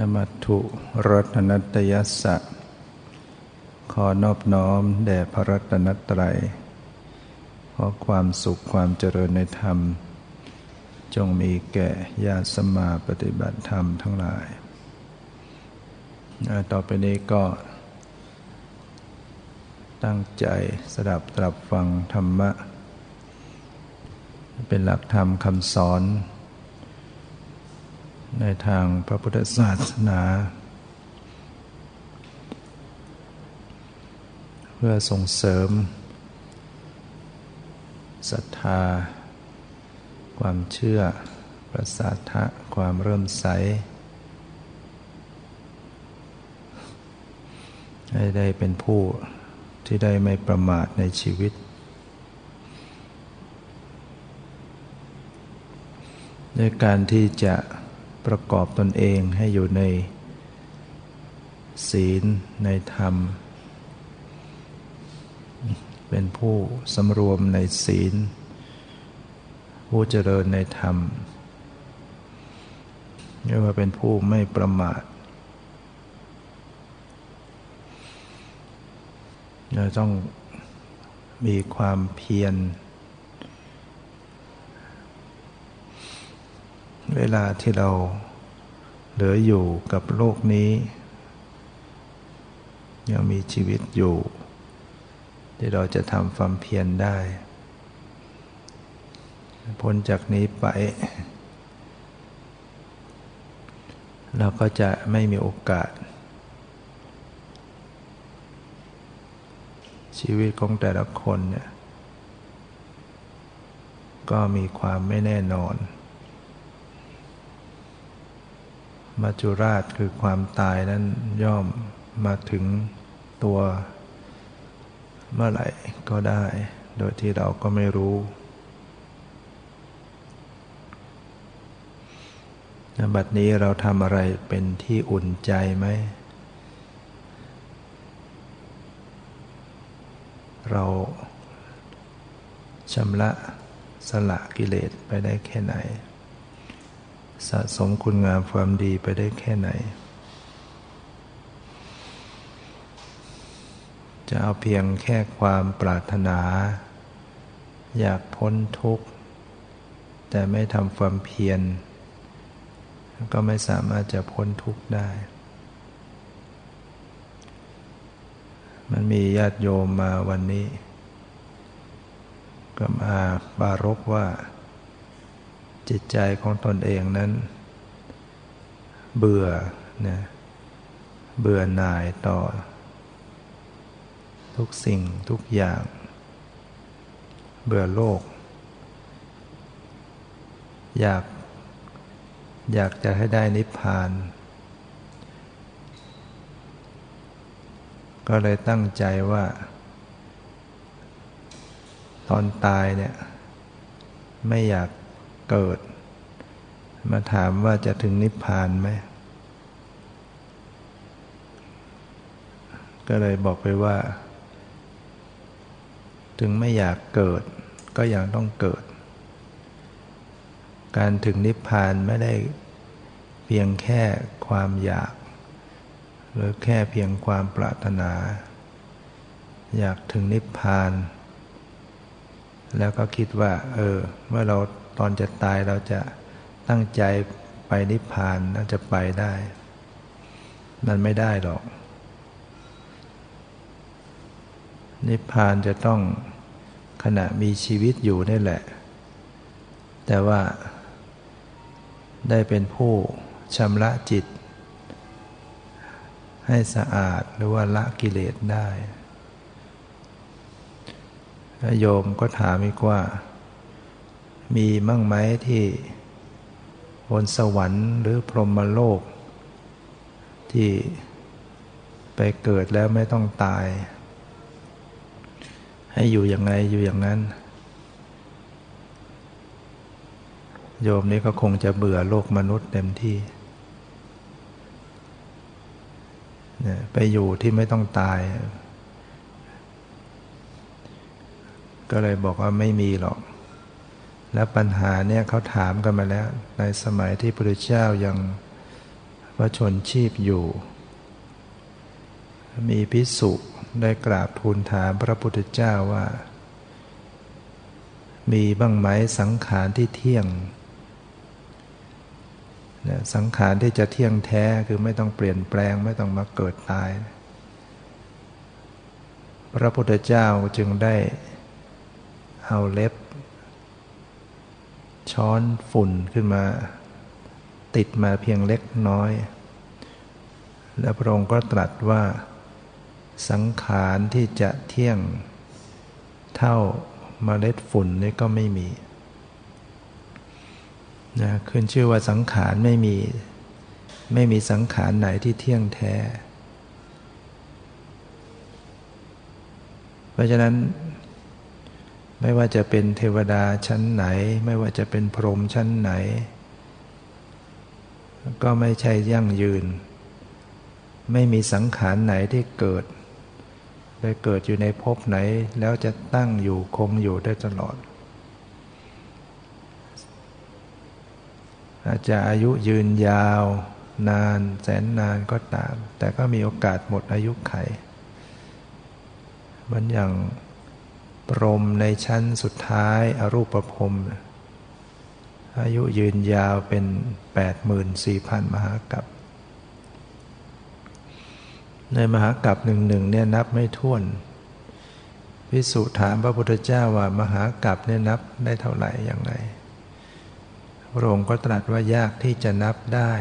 นมัตถุรัตนัตยัสสะ ขอนอบน้อมแด่พระรัตนตรัย ขอความสุขความเจริญในธรรม จงมีแก่ญาติสมาปฏิบัติธรรมทั้งหลาย ต่อไปนี้ก็ ตั้งใจสดับตรับฟังธรรมะ เป็นหลักธรรมคำสอน ในทางพระพุทธศาสนา เพื่อส่งเสริมศรัทธา ความเชื่อ ประสาทะความเริ่มใส ให้ได้เป็นผู้ที่ได้ไม่ประมาทในชีวิตด้วยการที่จะ ประกอบตนเองให้อยู่ใน ศีลในธรรม เป็นผู้สำรวมในศีล ผู้เจริญในธรรมเรียกว่าเป็นผู้ไม่ประมาทเราต้องมีความเพียร เวลาที่เราเหลืออยู่กับโลกนี้ ยังมีชีวิตอยู่ ที่เราจะทำความเพียรได้ พ้นจากนี้ไป เราก็จะไม่มีโอกาส ชีวิตของแต่ละคนเนี่ยก็มีความไม่แน่นอน มัจจุราชคือความตายนั้นย่อมมาถึงตัวเมื่อไหร่ก็ได้ โดยที่เราก็ไม่รู้บัดนี้เราทำอะไรเป็นที่อุ่นใจไหม เราชำระสละกิเลสไปได้แค่ไหน สะสมคุณงามความดีไปได้แค่ไหน จะเอาเพียงแค่ความปรารถนา อยากพ้นทุกข์ แต่ไม่ทำความเพียร ก็ไม่สามารถจะพ้นทุกข์ได้ มันมีญาติโยมมาวันนี้ ก็มาบารกว่า จิตใจของตนเองนั้น เบื่อนะเบื่อหน่ายต่อ ทุกสิ่งทุกอย่าง เบื่อโลก อยาก อยากจะให้ได้นิพพาน ก็เลยตั้งใจว่า ตอนตายเนี่ย ไม่อยาก เกิด มาถามว่าจะถึงนิพพานไหม ก็เลยบอกไปว่า ถึงไม่อยากเกิด ก็ยังต้องเกิด การถึงนิพพานไม่ได้เพียงแค่ความอยาก หรือแค่เพียงความปรารถนา อยากถึงนิพพานแล้วก็คิดว่า เออ เมื่อเรา ตอนจะตายเราจะตั้งใจไปนิพพานน่าจะไปได้ มันไม่ได้หรอก นิพพานจะต้องขณะมีชีวิตอยู่นี่แหละ แต่ว่าได้เป็นผู้ชำระจิต ให้สะอาดหรือว่าละกิเลสได้โยมก็ถามอีกว่า มีมั่งไหมที่บนสวรรค์หรือพรหมโลก ที่ไปเกิดแล้วไม่ต้องตาย ให้อยู่อย่างไงอยู่อย่างนั้น โยมนี้ก็คงจะเบื่อโลกมนุษย์เต็มที่เนี่ยไปอยู่ที่ไม่ต้องตาย ก็เลยบอกว่าไม่มีหรอก และปัญหาเนี่ยเขาถามกันมาแล้ว ในสมัยที่พระพุทธเจ้ายังว่าชนชีพอยู่ มีพิสุได้กราบทูลถามพระพุทธเจ้าว่า มีบ้างไหมสังขารที่เที่ยงสังขารที่จะเที่ยงแท้คือไม่ต้องเปลี่ยนแปลงไม่ต้องมาเกิดตาย พระพุทธเจ้าจึงได้เอาเล็บ ช้อนฝุ่นขึ้นมา ติดมาเพียงเล็กน้อย และพระองค์ก็ตรัสว่า สังขารที่จะเที่ยงเท่ามาเมล็ดฝุ่นนี่ก็ไม่มีนะขึ้นชื่อว่าสังขารไม่มี ไม่มีสังขารไหนที่เที่ยงแท้ เพราะฉะนั้น ไม่ว่าจะเป็นเทวดาชั้นไหน ไม่ว่าจะเป็นพรหมชั้นไหน ก็ไม่ใช่ยั่งยืน ไม่มีสังขารไหนที่เกิดไปเกิดอยู่ในภพไหนแล้วจะตั้งอยู่คงอยู่ได้ตลอด อาจจะอายุยืนยาวนานแสนนานก็ตาม แต่ก็มีโอกาสหมดอายุไขมันอย่าง รมในชั้นสุดท้ายอรูปภพอายุยืนยาวเป็น 84,000 มหากัปในมหากัปหนึ่งหนึ่งเนี่ยนับไม่ถ้วนพิสุถามพระพุทธเจ้าว่ามหากัปเนี่ยนับได้เท่าไหร่อย่างไร พระองค์ก็ตรัสว่ายากที่จะนับได้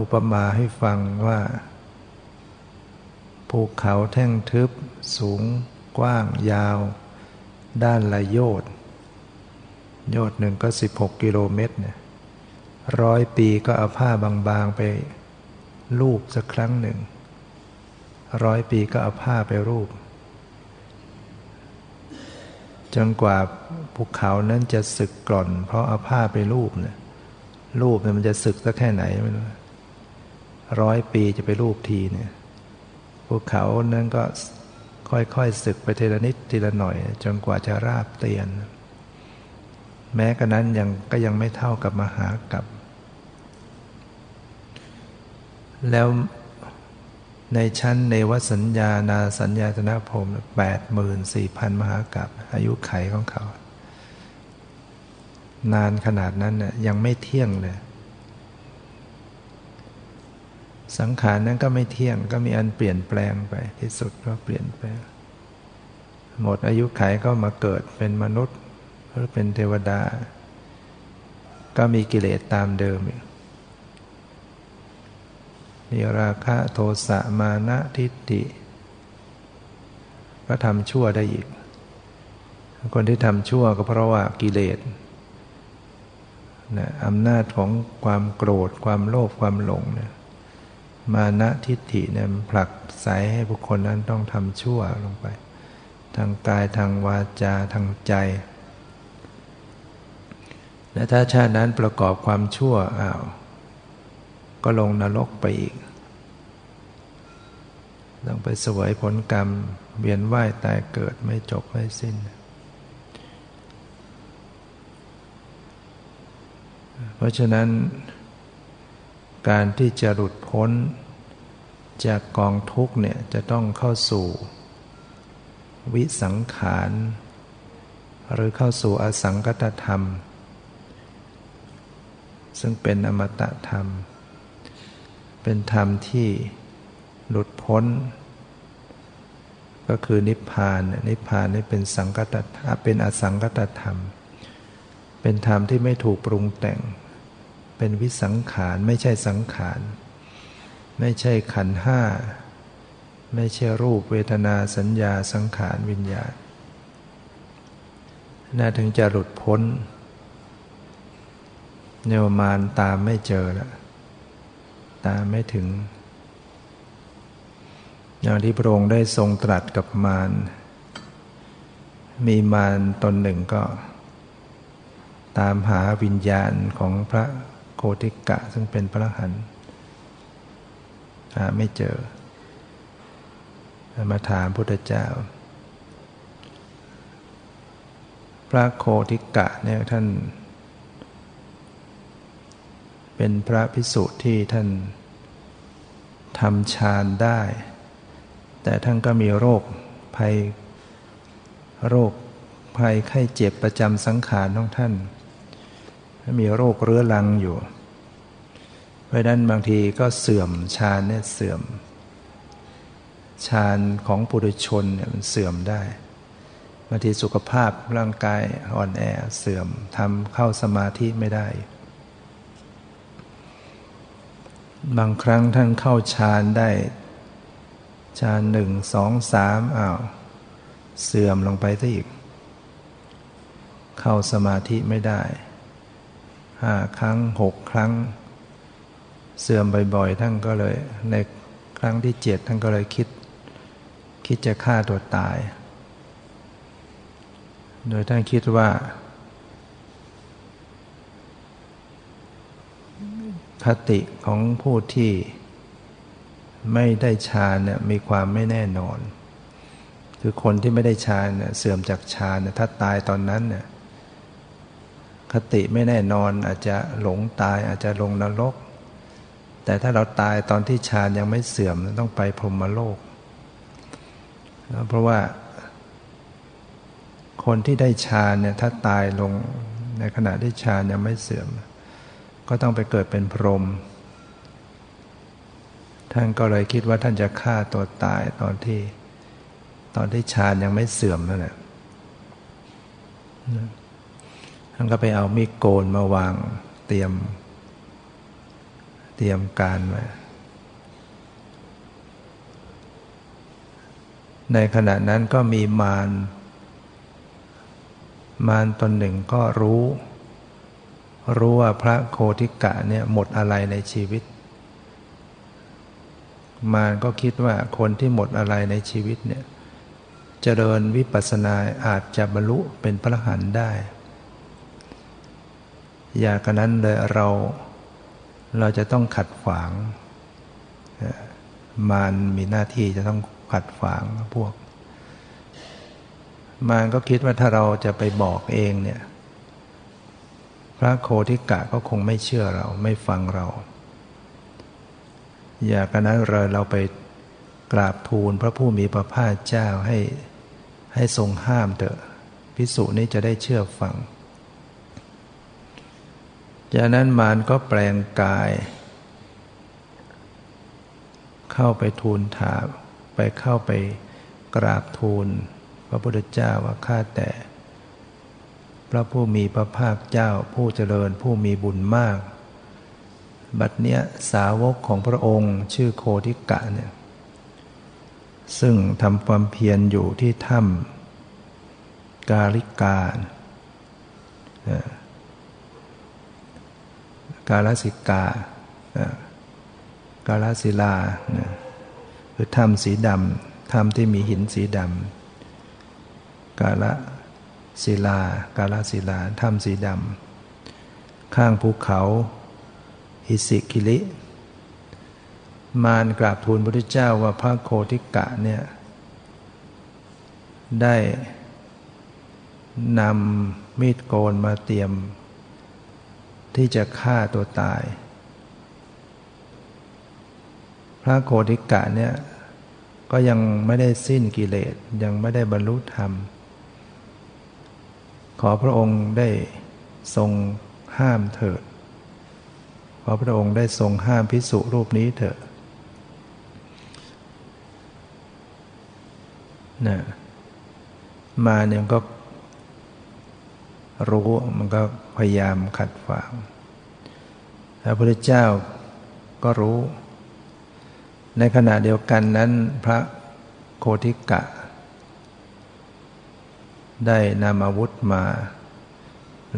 อุปมาให้ฟังว่า ภูเขาแท่งทึบสูง กว้างยาว ด้านละโยดโยดหนึ่งก็ 16 กิโลเมตรเนี่ยร้อยปีก็เอาผ้าบางๆไปรูปสักครั้งหนึ่ง ร้อยปีก็เอาผ้าไปรูป จนกว่าภูเขานั้นจะสึกกร่อน เพราะเอาผ้าไปรูปเนี่ยรูปเนี่ยมันจะสึกสักแค่ไหนไม่รู้ร้อยปีจะไปรูปทีเนี่ยภูเขานั้นก็ ค่อยๆสึกไปทีละนิดทีละหน่อย จนกว่าจะราบเตียน แม้กระนั้นยังก็ยังไม่เท่ากับมหากับ แล้วในชั้นเนวสัญญานาสัญญาตนะพรมแปดหมื่นสี่พันมหากัปอายุไขของเขา นานขนาดนั้นน่ยยังไม่เที่ยงเลย สังขารนั้นก็ไม่เที่ยงก็มีอันเปลี่ยนแปลงไปที่สุดก็เปลี่ยนแปลง หมดอายุไขก็มาเกิดเป็นมนุษย์หรือเป็นเทวดา ก็มีกิเลสตามเดิมอีกมีราคะโทสะมานะทิฏฐิก็ทำชั่วได้อีก คนที่ทำชั่วก็เพราะว่ากิเลสนะอำนาจของความโกรธความโลภความหลงเนี่ย มานะทิฏฐิเนี่ยผลักไสให้บุคคลนั้นต้องทำชั่วลงไป ทางกายทางวาจาทางใจ และถ้าชาตินั้นประกอบความชั่วอ้าวก็ลงนรกไปอีก ต้องไปสวยผลกรรม เวียนว่ายตายเกิดไม่จบไม่สิ้น เพราะฉะนั้น การที่จะหลุดพ้น จากกองทุกเนี่ยจะต้องเข้าสู่ วิสังขาร หรือเข้าสู่อสังกตธรรม ซึ่งเป็นอมตะธรรม เป็นธรรมที่หลุดพ้น ก็คือนิพพาน นิพพานนี่เป็นสังกัตเป็นอสังกัตธรรม เป็นธรรมที่ไม่ถูกปรุงแต่ง เป็นวิสังขารไม่ใช่สังขาร ไม่ใช่ขันห้า ไม่ใช่รูปเวทนาสัญญาสังขารวิญญาณน่าถึงจะหลุดพ้นเนวมานตามไม่เจอแล้วตามไม่ถึง อย่างที่พระองค์ได้ทรงตรัสกับมารมีมารตนหนึ่งก็ ตามหาวิญญาณของพระ โคติกะ ซึ่งเป็นพระหันหาไม่เจอ มาถามพุทธเจ้า พระโคติกะเนี่ยท่านเเป็นพระพิสุที่ท่านทำฌานได้ แต่ท่านก็มีโรคภัยโรคภัยไข้เจ็บประจำสังขารของท่าน มีโรคเรื้อรังอยู่ เพราะนั้นบางทีก็เสื่อมฌานเนี่ยเสื่อมฌานของปุถุชนเนี่ยมันเสื่อมได้บางทีสุขภาพร่างกายอ่อนแอเสื่อมทำเข้าสมาธิไม่ได้ บางครั้งท่านเข้าฌานได้ฌานหนึ่งสองสามอ้าวเสื่อมลงไปซะอีก เข้าสมาธิไม่ได้ ห้าครั้งหกครั้ง เสื่อมบ่อยๆท่านก็เลย ในครั้งที่เจ็ดท่านก็เลยคิด คิดจะฆ่าตัวตาย โดยท่านคิดว่าคติของผู้ที่ไม่ได้ฌานเนี่ยมีความไม่แน่นอน คือคนที่ไม่ได้ฌานเสื่อมจากฌานถ้าตายตอนนั้นเนี่ย คติไม่แน่นอนอาจจะหลงตายอาจจะลงนรก แต่ถ้าเราตายตอนที่ฌานยังไม่เสื่อมต้องไปพรหมโลก เพราะว่า คนที่ได้ฌานเนี่ยถ้าตายลงในขณะที่ฌานยังไม่เสื่อม ก็ต้องไปเกิดเป็นพรหมท่านก็เลยคิดว่าท่านจะฆ่าตัวตายตอนที่ ตอนที่ฌานยังไม่เสื่อมนั่นแหละานก็ไปเอามีดโกนมาวางเตรียม เตรียมการไว้ในขณะนั้นก็มีมารมารตนหนึ่งก็รู้ รู้ว่าพระโคติกะเนี่ยหมดอะไรในชีวิต มารก็คิดว่าคนที่หมดอะไรในชีวิตเนี่ยจเจริญวิปัสสนาอาจจะบรรลุเป็นพระหันได้ อยากนั้นเลยเราเราจะต้องขัดขวาง มารมีหน้าที่จะต้องขัดขวางพวก มารก็คิดว่าถ้าเราจะไปบอกเองเนี่ย พระโคทิกะก็คงไม่เชื่อเราไม่ฟังเรา อยากนั้นเลยเราไปกราบทูลพระผู้มีพระภาคเจ้าให้ให้ทรงห้ามเถอะพิสุนี้จะได้เชื่อฟัง จากนั้นมารก็แปลงกาย เข้าไปทูลถามไปเข้าไปกราบทูล พระพุทธเจ้าว่าข้าแต่ พระผู้มีพระภาคเจ้าผู้เจริญผู้มีบุญมาก บัดเนี้ยสาวกของพระองค์ชื่อโคทิกะเนี่ยซึ่งทำความเพียรอยู่ที่ถ้ำกาลิกา กาลสิกากาลศิลาคือถ้ำสีดำถ้ำที่มีหินสีดำกาลศิลากาลศิลาถ้ำสีดำข้างภูเขาอิสิกิลิ มารกราบทูลพระพุทธเจ้าว่าพระโคติกะเนี่ยได้นำมีดโกนมาเตรียม ที่จะฆ่าตัวตาย พระโคติกะเนี่ยก็ยังไม่ได้สิ้นกิเลสยังไม่ได้บรรลุธรรม ขอพระองค์ได้ทรงห้ามเถิด ขอพระองค์ได้ทรงห้ามพิสุรูปนี้เถิดนะมาเนี่ยก็ รู้มันก็พยายามขัดขวางพระพุทธเจ้าก็รู้ ในขณะเดียวกันนั้นพระโคทิกะ ได้นำอาวุธมา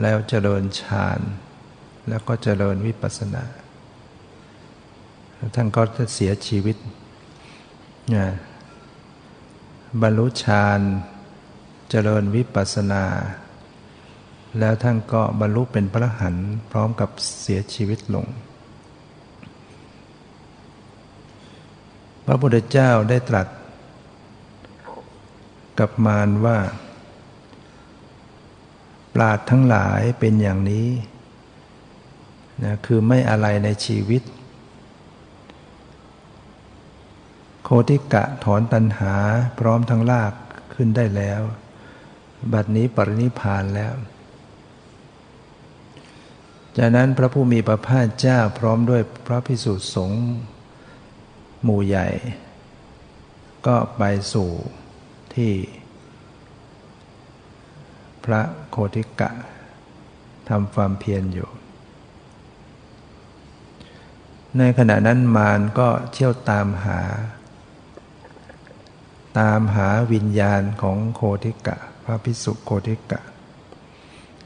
แล้วเจริญฌาน แล้วก็เจริญวิปัสสนาท่านก็จะเสียชีวิตเนี่ยบรรลุฌาน เจริญวิปัสสนา แล้วท่านก็บรรลุเป็นพระหันพร้อมกับเสียชีวิตลง พระพุทธเจ้าได้ตรัส กับมารว่า ปราดทั้งหลายเป็นอย่างนี้นะคือไม่อะไรในชีวิต โคติกะถอนตัณหาพร้อมทั้งลากขึ้นได้แล้ว บัดนี้ปรินิพานแล้ว จากนั้นพระผู้มีพระภาคเจ้าพร้อมด้วยพระพิสุทธิสงฆ์หมู่ใหญ่ ก็ไปสู่ที่ พระโคติกะทำความเพียรอยู่ ในขณะนั้นมารก็เที่ยวตามหา ตามหาวิญญาณของโคติกะ พระพิสุโคติกะ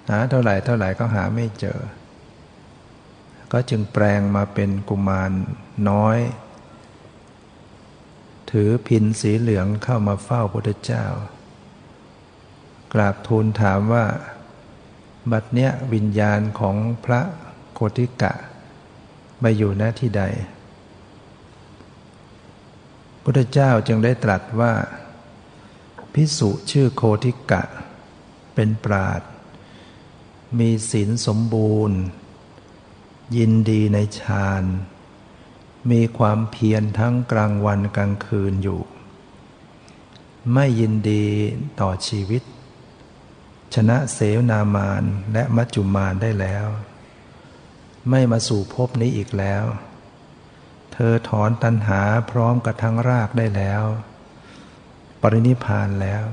หาเท่าไหร่เท่าไหร่ก็หาไม่เจอ ก็จึงแปลงมาเป็นกุมารน้อย ถือพินสีเหลืองเข้ามาเฝ้าพระพุทธเจ้า กราบทูลถามว่า บัดเนี้ยวิญญาณของพระโคติกะไปอยู่ณที่ใดพุทธเจ้าจึงได้ตรัสว่า พิสุชื่อโคติกะ เป็นปราดมีศีลสมบูรณ์ ยินดีในฌาน มีความเพียรทั้งกลางวันกลางคืนอยู่ ไม่ยินดีต่อชีวิต ชนะเสวนามานและมัจจุมานได้แล้ว ไม่มาสู่ภพนี้อีกแล้ว เธอถอนตัณหาพร้อมกับทั้งรากได้แล้ว ปรินิพานแล้ว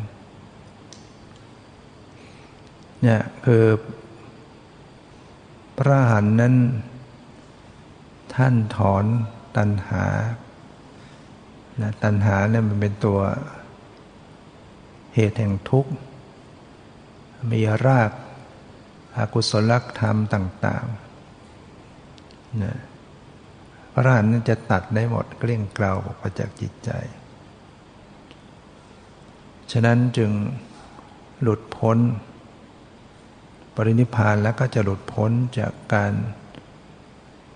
เนี่ยคือ พระหันนั้น ท่านถอนตัณหานะตัณหาเนี่ยมันเป็นตัวเหตุแห่งทุกข์ มีรากอากุศลธรรมต่างๆนะพระอรหันต์จะตัดได้หมดเกลี้ยงเกลาออกจากจิตใจ ฉะนั้นจึงหลุดพ้น ปรินิพานแล้วก็จะหลุดพ้นจากการ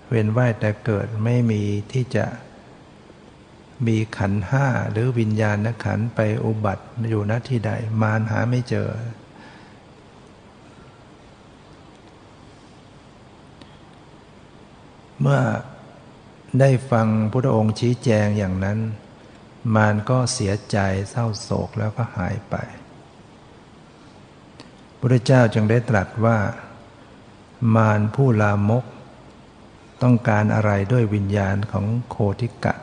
เวียนว่ายแต่เกิดไม่มีที่จะมีขันห้าหรือวิญญาณขันไปอุบัติอยู่ณที่ใด มารหาไม่เจอ เมื่อได้ฟังพุทธองค์ชี้แจงอย่างนั้น มารก็เสียใจเศร้าโศกแล้วก็หายไป พุทธเจ้าจึงได้ตรัสว่า มารผู้ลามก ต้องการอะไรด้วยวิญญาณของโคติกะ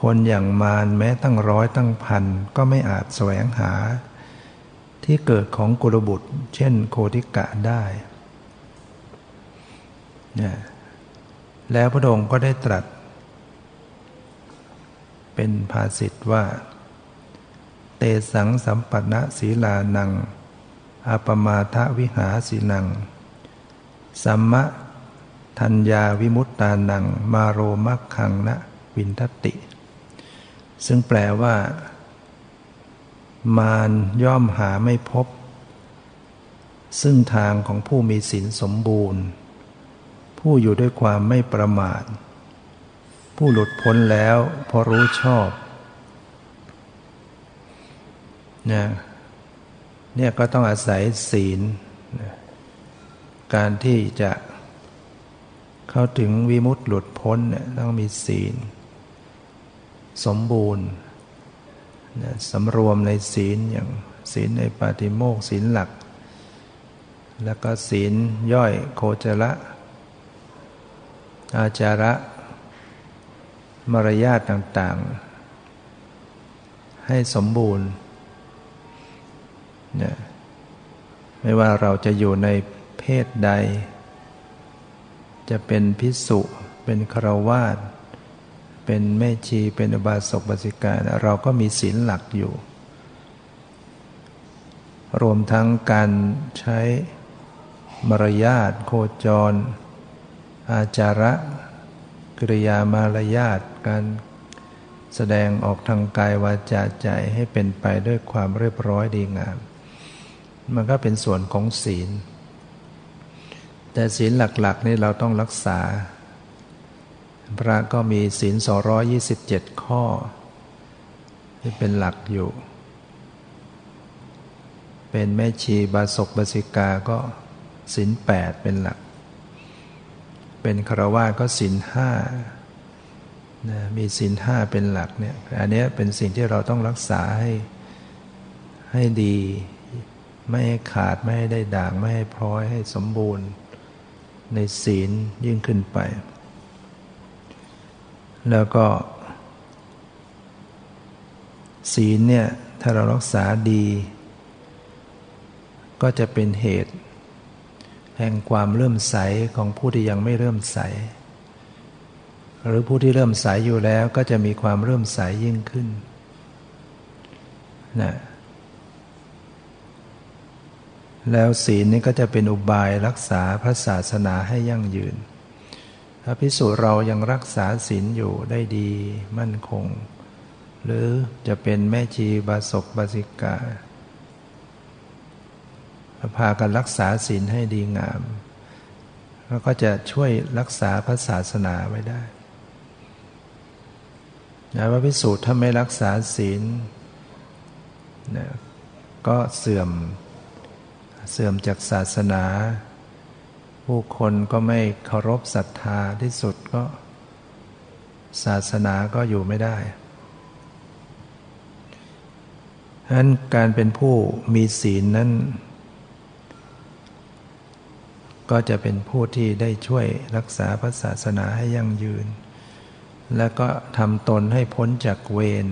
คนอย่างมารแม้ตั้งร้อยตั้งพันก็ไม่อาจแสวงหา ที่เกิดของกุลบุตร เช่นโคติกะได้เนี่ยแล้วพระองค์ก็ได้ตรัส เป็นภาษิตว่า เตสังสัมปันศีลานัง อาปมาทวิหาสีนัง สัมมะทัญญาวิมุตตานัง มาโรมักขังนะวินทติ ซึ่งแปลว่า มารย่อมหาไม่พบ ซึ่งทางของผู้มีศีลสมบูรณ์ ผู้อยู่ด้วยความไม่ประมาท ผู้หลุดพ้นแล้วพอรู้ชอบเนี่ย เนี่ยก็ต้องอาศัยศีล การที่จะเข้าถึงวิมุตติหลุดพ้นเนี่ยต้องมีศีล สมบูรณ์สำรวมในศีลอย่างศีลในปาติโมกศีลหลัก แล้วก็ศีลย่อยโคจระ อาจาระ มารยาทต่างๆ ให้สมบูรณ์ นี่ยไม่ว่าเราจะอยู่ในเพศใด จะเป็นพิสุเป็นครวาสเป็นแม่ชีเป็นอบาสกบาสิกาเราก็มีศีลหลักอยู่ รวมทั้งการใช้มารยาทโคจร อาจาระกริยามารยาทการแสดงออกทางกายวาจาใจให้เป็นไปด้วยความเรียบร้อยดีงาม มันก็เป็นส่วนของศีล แต่ศีลหลักๆนี่เราต้องรักษา พระก็มีศีล227 ข้อ ที่เป็นหลักอยู่ เป็นแม่ชีบาศกบาสิกาก็ศีล8เป็นหลัก เป็นครวาสก็ศีลห้านะมีศีลห้าเป็นหลักเนี่ย อันนี้เป็นสิ่งที่เราต้องรักษาให้ให้ดี ไม่ให้ขาดไม่ให้ได้ด่าง ไม่ให้พร้อยให้สมบูรณ์ ในศีลยิ่งขึ้นไป แล้วก็ ศีลเนี่ย ถ้าเรารักษาดี ก็จะเป็นเหตุ แห่งความเริ่มใสของผู้ที่ยังไม่เริ่มใส หรือผู้ที่เริ่มใสอยู่แล้วก็จะมีความเริ่มใสยิ่งขึ้นนะ แล้วศีลนี้ก็จะเป็นอุบายรักษาพระศาสนาให้ยั่งยืนถ้าพิสูจเรายังรักษาศีลอยู่ได้ดีมั่นคง หรือจะเป็นแม่ชีบาศกบาสิกาพากันรักษาศีลให้ดีงาม แล้วก็จะช่วยรักษาพระศาสนาไว้ได้นะว่าพิสูจน์ถ้าไม่รักษาศีลนะก็เสื่อม เสื่อมจากศาสนา ผู้คนก็ไม่เคารพศรัทธาที่สุดก็ ศาสนาก็อยู่ไม่ได้ฉะนั้นการเป็นผู้มีศีลนั้น ก็จะเป็นผู้ที่ได้ช่วยรักษาพระศาสนาให้ยั่งยืน และก็ทำตนให้พ้นจากเวร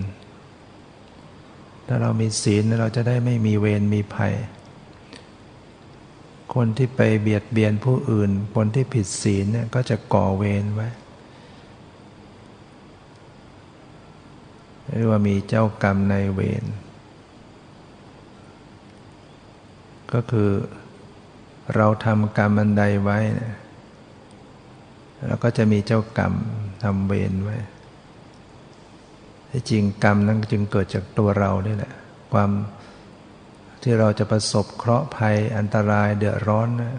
ถ้าเรามีศีลเราจะได้ไม่มีเวรมีภัย คนที่ไปเบียดเบียนผู้อื่น คนที่ผิดศีลเนี่ยก็จะก่อเวรไว้เรียกว่ามีเจ้ากรรมในเวรก็คือเราทำกรรมอันใดไว้ แล้วก็จะมีเจ้ากรรมทำเวรไว้ที่จริงกรรมนั้นจึงเกิดจากตัวเรานี่แหละ ความ ที่เราจะประสบเคราะห์ภัยอันตรายเดือดร้อนนะ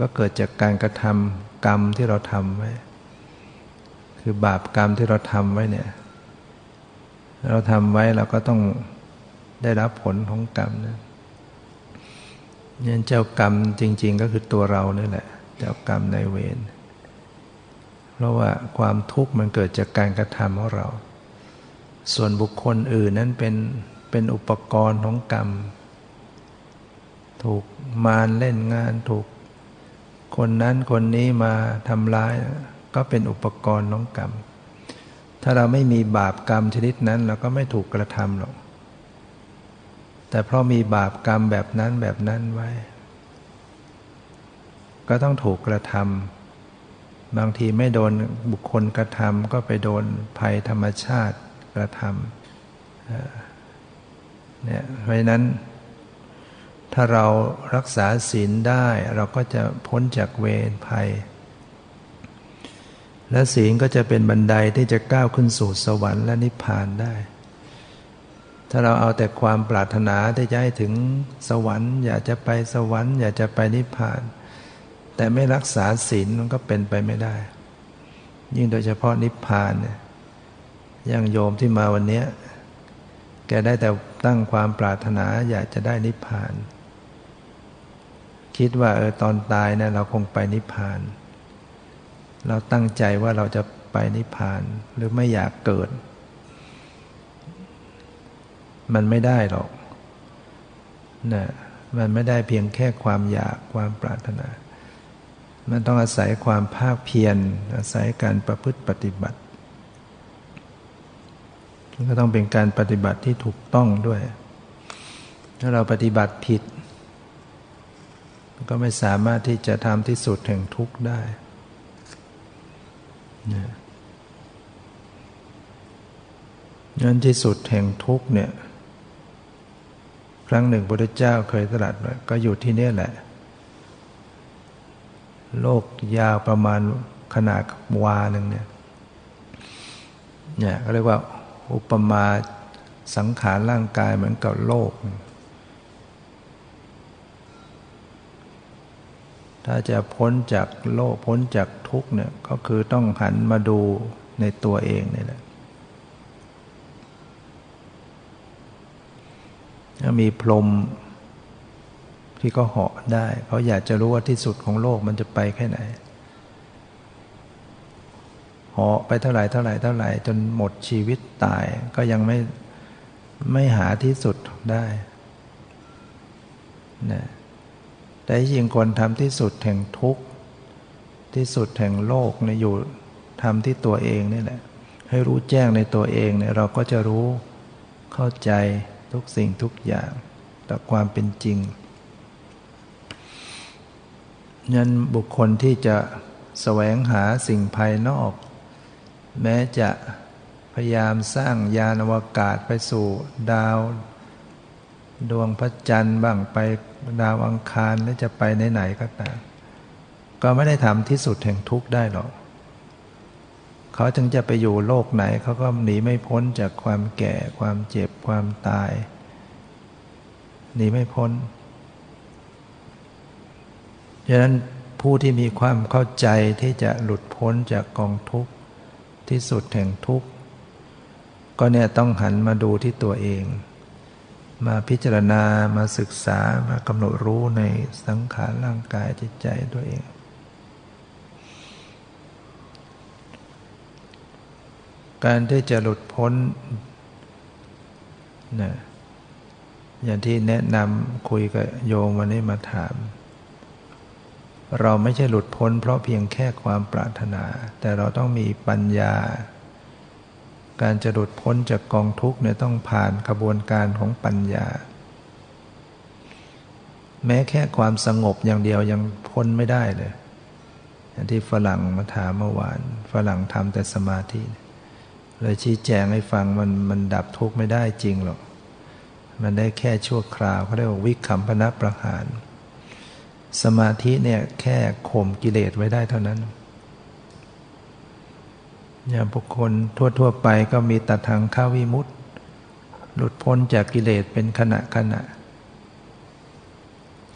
ก็เกิดจากการกระทำกรรมที่เราทำไว้คือบาปกรรมที่เราทำไว้เนี่ย เราทำไว้เราก็ต้องได้รับผลของกรรมนะนี่ยเจ้ากรรมจริง ๆ ก็คือตัวเราเนี่ยแหละ เจ้ากรรมในเวรเพราะว่าความทุกข์มันเกิดจากการกระทำของเรา ส่วนบุคคลอื่นนั้นเป็น เป็นอุปกรณ์ของกรรม ถูกมารเล่นงานถูก คนนั้นคนนี้มาทำร้าย ก็เป็นอุปกรณ์ของกรรม ถ้าเราไม่มีบาปกรรมชนิดนั้น เราก็ไม่ถูกกระทำหรอก แต่เพราะมีบาปกรรมแบบนั้นแบบนั้นไว้ ก็ต้องถูกกระทำบางทีไม่โดนบุคคลกระทำก็ไปโดนภัยธรรมชาติกระทำ เนี่ยเพราะนั้น ถ้าเรารักษาศีลได้เราก็จะพ้นจากเวรภัย และศีลก็จะเป็นบันไดที่จะก้าวขึ้นสู่สวรรค์และนิพพานได้ ถ้าเราเอาแต่ความปรารถนาที่จะให้ถึงสวรรค์ อยากจะไปสวรรค์ อยากจะไปนิพพาน แต่ไม่รักษาศีลมันก็เป็นไปไม่ได้ ยิ่งโดยเฉพาะนิพพานเนี่ยอย่างโยมที่มาวันนี้ แกได้แต่ตั้งความปรารถนาอยากจะได้นิพพาน คิดว่าเออตอนตายเนะเราคงไปนิพพาน เราตั้งใจว่าเราจะไปนิพพานหรือไม่อยากเกิด มันไม่ได้หรอกนะมันไม่ได้เพียงแค่ความอยากความปรารถนา มันต้องอาศัยความภาคเพียรอาศัยการประพฤติปฏิบัติ ก็ต้องเป็นการปฏิบัติที่ถูกต้องด้วย ถ้าเราปฏิบัติผิด ก็ไม่สามารถที่จะทำที่สุดแห่งทุกข์ได้นั่นที่สุดแห่งทุกข์เนี่ย ครั้งหนึ่งพระเจ้าเคยตรัสไว้ก็อยู่ที่นี่แหละ โลกยาวประมาณขนาดวาหนึ่งเนี่ย เนี่ยก็เรียกว่า อุปมาสังขารร่างกายเหมือนกับโลก ถ้าจะพ้นจากโลกพ้นจากทุกเนี่ยก็คือต้องหันมาดูในตัวเองนี่แหละถ้ามีพรมที่เขาเหาะได้ เขาอยากจะรู้ว่าที่สุดของโลกมันจะไปแค่ไหน หาะไปเท่าไหร่เท่าไหร่เท่าไหร่จนหมดชีวิตตายก็ยังไม่ไม่หาที่สุดได้นะแต่จริงคนทำที่สุดแห่งทุกข์ ที่สุดแห่งโลกเนี่ยอยู่ทำที่ตัวเองนี่แหละ ให้รู้แจ้งในตัวเองเนี่ยเราก็จะรู้เข้าใจทุกสิ่งทุกอย่างต่อความเป็นจริงนั้นบุคคลที่จะแสวงหาสิ่งภายนอก แม้จะพยายามสร้างยานอวกาศไปสู่ดาว ดวงพระจันทร์บ้างไปดาวอังคารแล้วจะไปไหนๆก็ตามก็ไม่ได้ทำที่สุดแห่งทุกข์ได้หรอกเขาจึงจะไปอยู่โลกไหนเขาก็หนีไม่พ้นจากความแก่ความเจ็บความตาย หนีไม่พ้นดังนั้นผู้ที่มีความเข้าใจที่จะหลุดพ้นจากกองทุกข์ ที่สุดแห่งทุกข์ ก็เนี่ยต้องหันมาดูที่ตัวเอง มาพิจารณามาศึกษามากำหนดรู้ในสังขารร่างกายจิตใจตัวเอง การที่จะหลุดพ้นนะอย่างที่แนะนำคุยกับโยมวันนี้มาถาม เราไม่ใช่หลุดพ้น เพราะเพียงแค่ความปรารถนา แต่เราต้องมีปัญญา การจะหลุดพ้นจากกองทุกข์เนี่ยต้องผ่านกระบวนการของปัญญา แม้แค่ความสงบอย่างเดียวยังพ้นไม่ได้เลยอย่างที่ฝรั่งมาถามเมื่อวาน ฝรั่งทำแต่สมาธิ เลยชี้แจงให้ฟังมันมันดับทุกข์ไม่ได้จริงหรอก มันได้แค่ชั่วคราวเขาเรียกว่าวิคัมพนะประหาร สมาธิเนี่ยแค่ข่มกิเลสไว้ได้เท่านั้นอย่างบุคคลทั่ว ๆ ไปก็มีตัดทางข้าวิมุตต์หลุดพ้นจากกิเลสเป็นขณะขณะ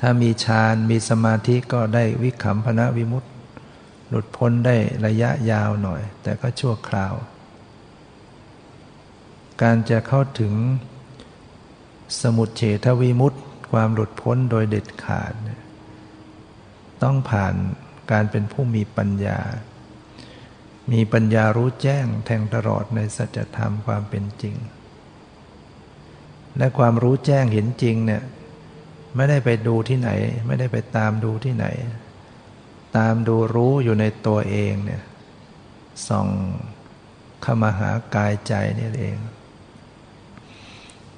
ถ้ามีฌานมีสมาธิก็ได้วิขำพนะวิมุตต์หลุดพ้นได้ระยะยาวหน่อย แต่ก็ชั่วคราว การจะเข้าถึงสมุทเฉทวิมุตต์ความหลุดพ้นโดยเด็ดขาดเนี่ย ต้องผ่านการเป็นผู้มีปัญญา มีปัญญารู้แจ้งแทงตลอดในสัจธรรมความเป็นจริง และความรู้แจ้งเห็นจริงเนี่ยไม่ได้ไปดูที่ไหน ไม่ได้ไปตามดูที่ไหน ตามดูรู้อยู่ในตัวเองเนี่ยส่องเข้ามาหากายใจนี่เอง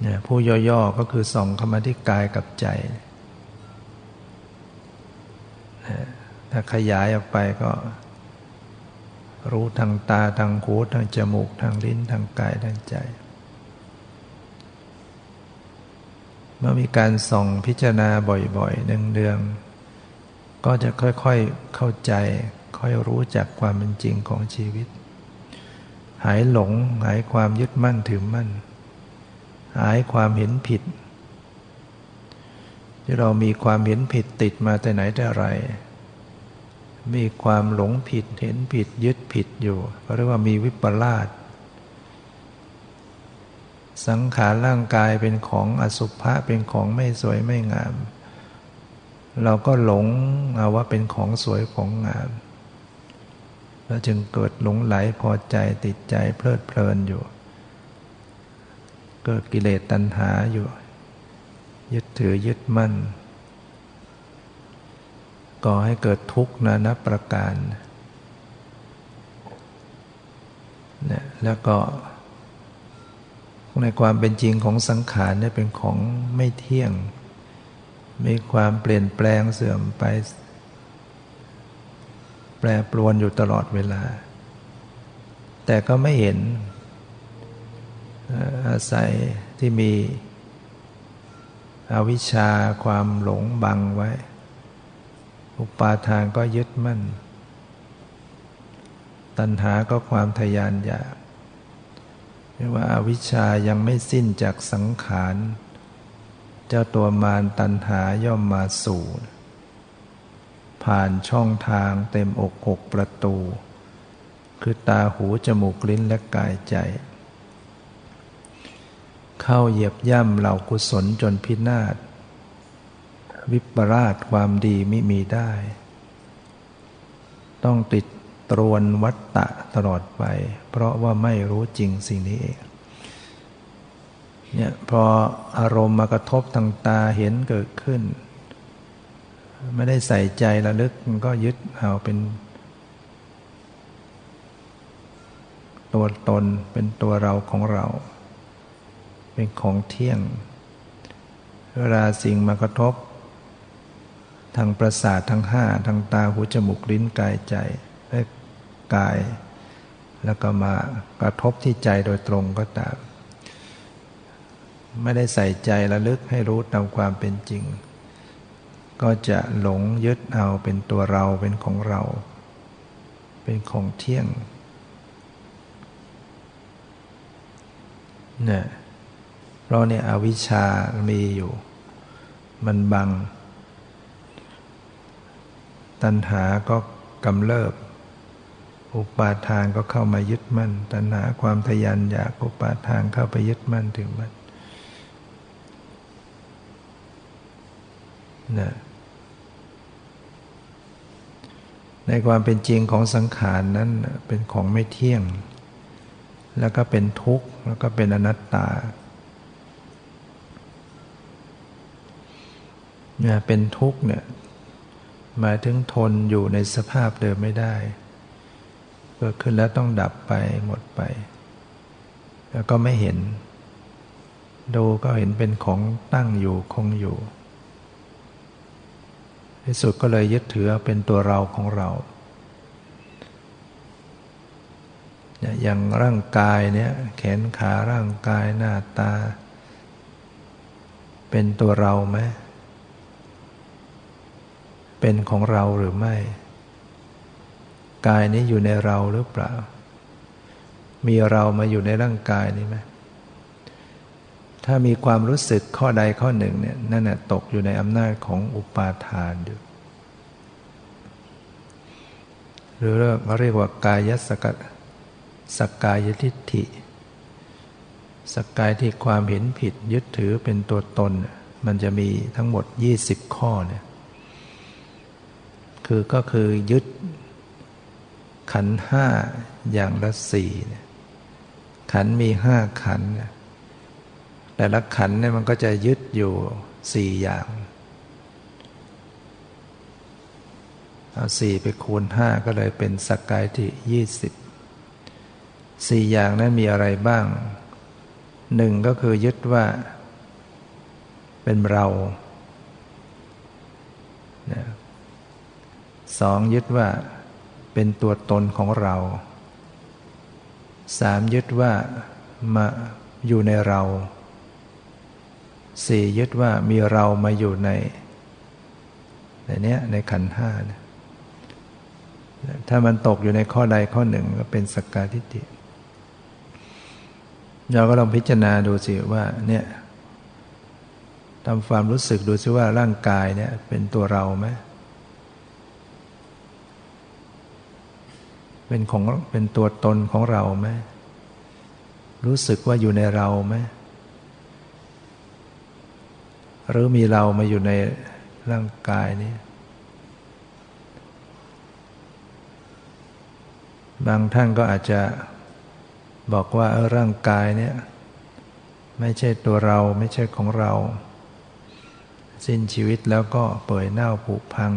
เนี่ยผู้ย่อๆก็คือส่องเข้ามาที่กายกับใจ ถ้าขยายออกไปก็ รู้ทางตาทางหูทางจมูกทางลิ้นทางกายทางใจ เมื่อมีการส่องพิจารณาบ่อยๆเนืองๆก็จะค่อยๆเข้าใจ ค่อยรู้จักความเป็นจริงของชีวิต หายหลงหายความยึดมั่นถือมั่น หายความเห็นผิด ที่เรามีความเห็นผิดติดมาแต่ไหนแต่ไร มีความหลงผิดเห็นผิดยึดผิดอยู่ก็เรียกว่ามีวิปลาสสังขารร่างกายเป็นของอสุภะเป็นของไม่สวยไม่งาม เราก็หลงเอาว่าเป็นของสวยของงามแล้วจึงเกิดหลงไหลพอใจติดใจเพลิดเพลินอยู่ เกิดกิเลสตัณหาอยู่ ยึดถือยึดมั่น ก่อให้เกิดทุกข์นานับประการเนี่ยแล้วก็ ในความเป็นจริงของสังขารเนี่ยเป็นของไม่เที่ยง มีความเปลี่ยนแปลงเสื่อมไป แปรปรวนอยู่ตลอดเวลา แต่ก็ไม่เห็นอาศัยที่มี อวิชชาความหลงบังไว้ อุปาทานก็ยึดมั่น ตัณหาก็ความทยานอยากเรียกว่าอาวิชชายังไม่สิ้นจากสังขาร เจ้าตัวมารตัณหาย่อมมาสู่ ผ่านช่องทางเต็มอกหกประตู คือตาหูจมูกลิ้นและกายใจ เข้าเหยียบย่ำเหล่ากุศลจนพินาศ วิปราชความดีไม่มีได้ ต้องติดตรวนวัตตะตลอดไป เพราะว่าไม่รู้จริงสิ่งนี้เองเนี่ยพออารมณ์มากระทบทางตาเห็นเกิดขึ้น ไม่ได้ใส่ใจระลึกมันก็ยึดเอาเป็น ตัวตนเป็นตัวเราของเรา เป็นของเที่ยง เวลาสิ่งมากระทบ ทางประสาททางห้าทางตาหูจมูกลิ้นกายใจและกาย แล้วก็มากระทบที่ใจโดยตรงก็ตาม ไม่ได้ใส่ใจระลึกให้รู้ตามความเป็นจริง ก็จะหลงยึดเอาเป็นตัวเราเป็นของเรา เป็นของเที่ยงเนี่ย ราะเนี่ยอวิชชามีอยู่ มันบัง ตัณหาก็กำเริบ อุปาทานก็เข้ามายึดมั่น ตัณหาความทยันอยากอุปาทานเข้าไปยึดมั่นถึงมันนะในความเป็นจริงของสังขารนั้นเป็นของไม่เที่ยง แล้วก็เป็นทุกข์ แล้วก็เป็นอนัตตา เนี่ยเป็นทุกข์เนี่ยหมายถึงทนอยู่ในสภาพเดิมไม่ได้เกิดขึ้นแล้วต้องดับไปหมดไป แล้วก็ไม่เห็น ดูก็เห็นเป็นของตั้งอยู่คงอยู่ที่สุดก็เลยยึดถือเป็นตัวเราของเราอย่างร่างกายเนี่ยแขนขาร่างกายหน้าตา เป็นตัวเราไหม เป็นของเราหรือไม่ กายนี้อยู่ในเราหรือเปล่า มีเรามาอยู่ในร่างกายนี้ไหมถ้ามีความรู้สึกข้อใดข้อหนึ่งเนี่ยนั่นแหะตกอยู่ในอำนาจของอุปาทานอยู่หรือเราเรียกว่ากายสกสกายทิฏฐิสกายที่ความเห็นผิดยึดถือเป็นตัวตน มันจะมีทั้งหมด 20 ข้อเนี่ย คือก็คือยึดขันห้าอย่างละสี่ขันมีห้าขัน แต่ละขันเนี่ยมันก็จะยึดอยู่สี่อย่างเอาสี่ไปคูณห้าก็เลยเป็นสกายที่ยี่สิบสี่อย่างนั้นมีอะไรบ้างหนึ่งก็คือยึดว่า เป็นเรา สองยึดว่าเป็นตัวตนของเราสามยึดว่ามาอยู่ในเราสี่ยึดว่ามีเรามาอยู่ในในนี้ในขันห้านะถ้ามันตกอยู่ในข้อใดข้อหนึ่งก็เป็นสกกาทิฏฐิเราก็ลองพิจารณาดูสิว่าเนี่ยทำความรู้สึกดูสิว่าร่างกายเนี่ยเป็นตัวเราไหม เป็นของเป็นตัวตนของเราไหมรู้สึกว่าอยู่ในเราไหมหรือมีเรามาอยู่ในร่างกายนี้ บางท่านก็อาจจะบอกว่าเออร่างกายเนี่ย ไม่ใช่ตัวเราไม่ใช่ของเรา สิ้นชีวิตแล้วก็เปื่อยเน่าผุพัง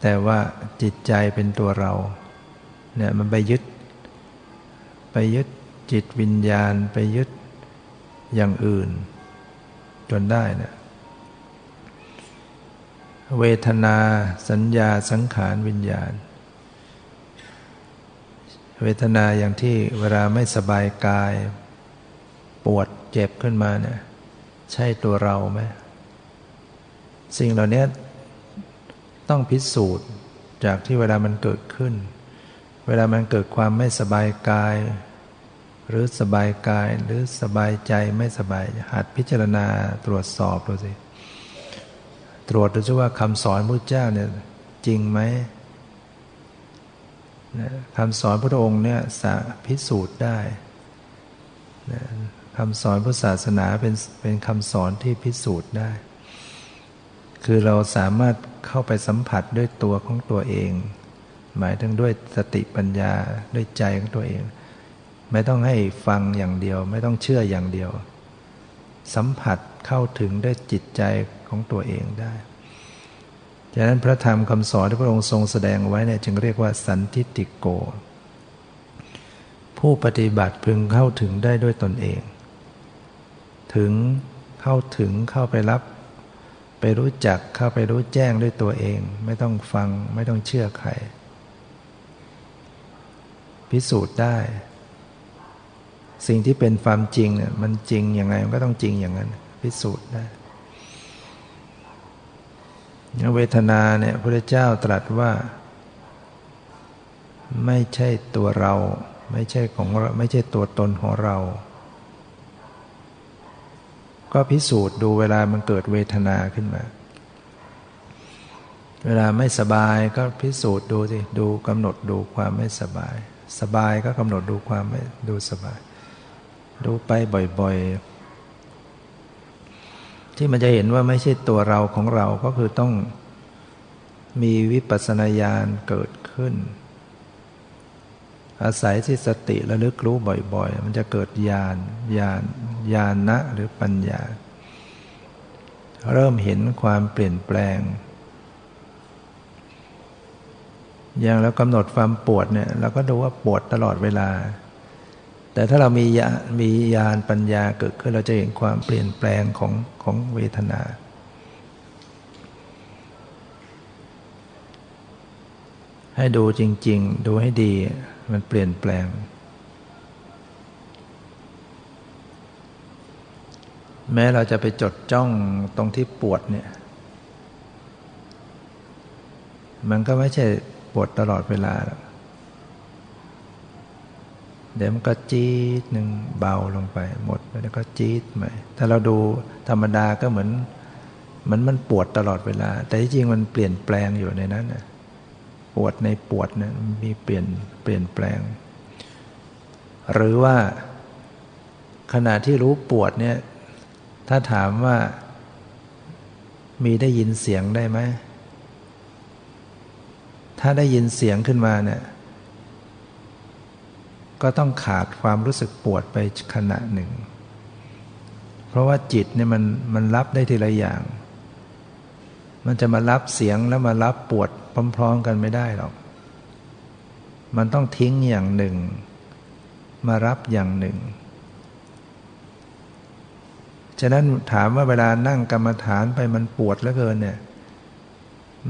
แต่ว่าจิตใจเป็นตัวเราเนี่ยมันไปยึด ไปยึดจิตวิญญาณไปยึดอย่างอื่น จนได้เนะเวทนาสัญญาสังขารวิญญาณ เวทนาอย่างที่เวลาไม่สบายกาย ปวดเจ็บขึ้นมาเนี่ยใช่ตัวเราไหมสิ่งเหล่านี้ ต้องพิสูจน์จากที่เวลามันเกิดขึ้น เวลามันเกิดความไม่สบายกาย หรือสบายกายหรือสบายใจไม่สบายหัดพิจารณาตรวจสอบดูสิตรวจดูซิว่าคำสอนพระเจ้าเนี่ยจริงไหมคำสอนพระองค์เนี่ยสาพิสูจน์ได้คำสอนพุทธศาสนาเป็นเป็นคำสอนที่พิสูจน์ได้ คือเราสามารถ เข้าไปสัมผัสด้วยตัวของตัวเอง หมายถึงด้วยสติปัญญาด้วยใจของตัวเอง ไม่ต้องให้ฟังอย่างเดียว ไม่ต้องเชื่ออย่างเดียว สัมผัสเข้าถึงด้วยจิตใจของตัวเองได้ฉะนั้นพระธรรมคำสอนที่พระองค์ทรงแสดงไว้เนี่ยจึงเรียกว่าสันทิติโก ผู้ปฏิบัติพึงเข้าถึงได้ด้วยตนเอง ถึงเข้าถึงเข้าไปรับ ไปรู้จักเข้าไปรู้แจ้งด้วยตัวเอง ไม่ต้องฟังไม่ต้องเชื่อใคร พิสูจน์ได้ สิ่งที่เป็นความจริงเนี่ยมันจริงยังไงมันก็ต้องจริงอย่างนั้น พิสูจน์ได้เวทนาเนี่ยพระเจ้าตรัสว่า ไม่ใช่ตัวเรา ไม่ใช่ของเราไม่ใช่ตัวตนของเรา ก็พิสูจน์ดูเวลามันเกิดเวทนาขึ้นมา เวลาไม่สบายก็พิสูจน์ดูสิดูกำหนดดูความไม่สบาย สบายก็กำหนดดูความไม่ดูสบาย ดูไปบ่อยๆ ที่มันจะเห็นว่าไม่ใช่ตัวเราของเราก็คือต้องมีวิปัสสนาญาณเกิดขึ้น อาศัยที่สติระลึกรู้บ่อยๆ มันจะเกิดญาณญาณญาณนะหรือปัญญา เริ่มเห็นความเปลี่ยนแปลง อย่างเรากำหนดความปวดเนี่ยเราก็ดูว่าปวดตลอดเวลา แต่ถ้าเรามีญามีญาณปัญญาเกิดขึ้นเราจะเห็นความเปลี่ยนแปลงของของเวทนาให้ดูจริง ๆ ดูให้ดี มันเปลี่ยนแปลง แม้เราจะไปจดจ้องตรงที่ปวดเนี่ย มันก็ไม่ใช่ปวดตลอดเวลา เดี๋ยวมันก็จี๊ดหนึ่งเบาลงไป หมดแล้วก็จี๊ดใหม่ ถ้าเราดูธรรมดาก็เหมือนเหมือนมันปวดตลอดเวลา แต่จริงมันเปลี่ยนแปลงอยู่ในนั้นนะ วดในปวดเนะมีเปลี่ยนเปลี่ยนแปลง หรือว่าขณะที่รู้ปวดเนี่ย ถ้าถามว่ามีได้ยินเสียงได้ไหม ถ้าได้ยินเสียงขึ้นมาเนี่ย ก็ต้องขาดความรู้สึกปวดไปขณะหนึ่ง เพราะว่าจิตเนี่ยมันมันรับได้ทีละอย่าง มันจะมารับเสียงแล้วมารับปวด พร้อมๆกันไม่ได้หรอก มันต้องทิ้งอย่างหนึ่ง มารับอย่างหนึ่ง ฉะนั้นถามว่าเวลานั่งกรรมฐานไปมันปวดเหลือเกินเนี่ย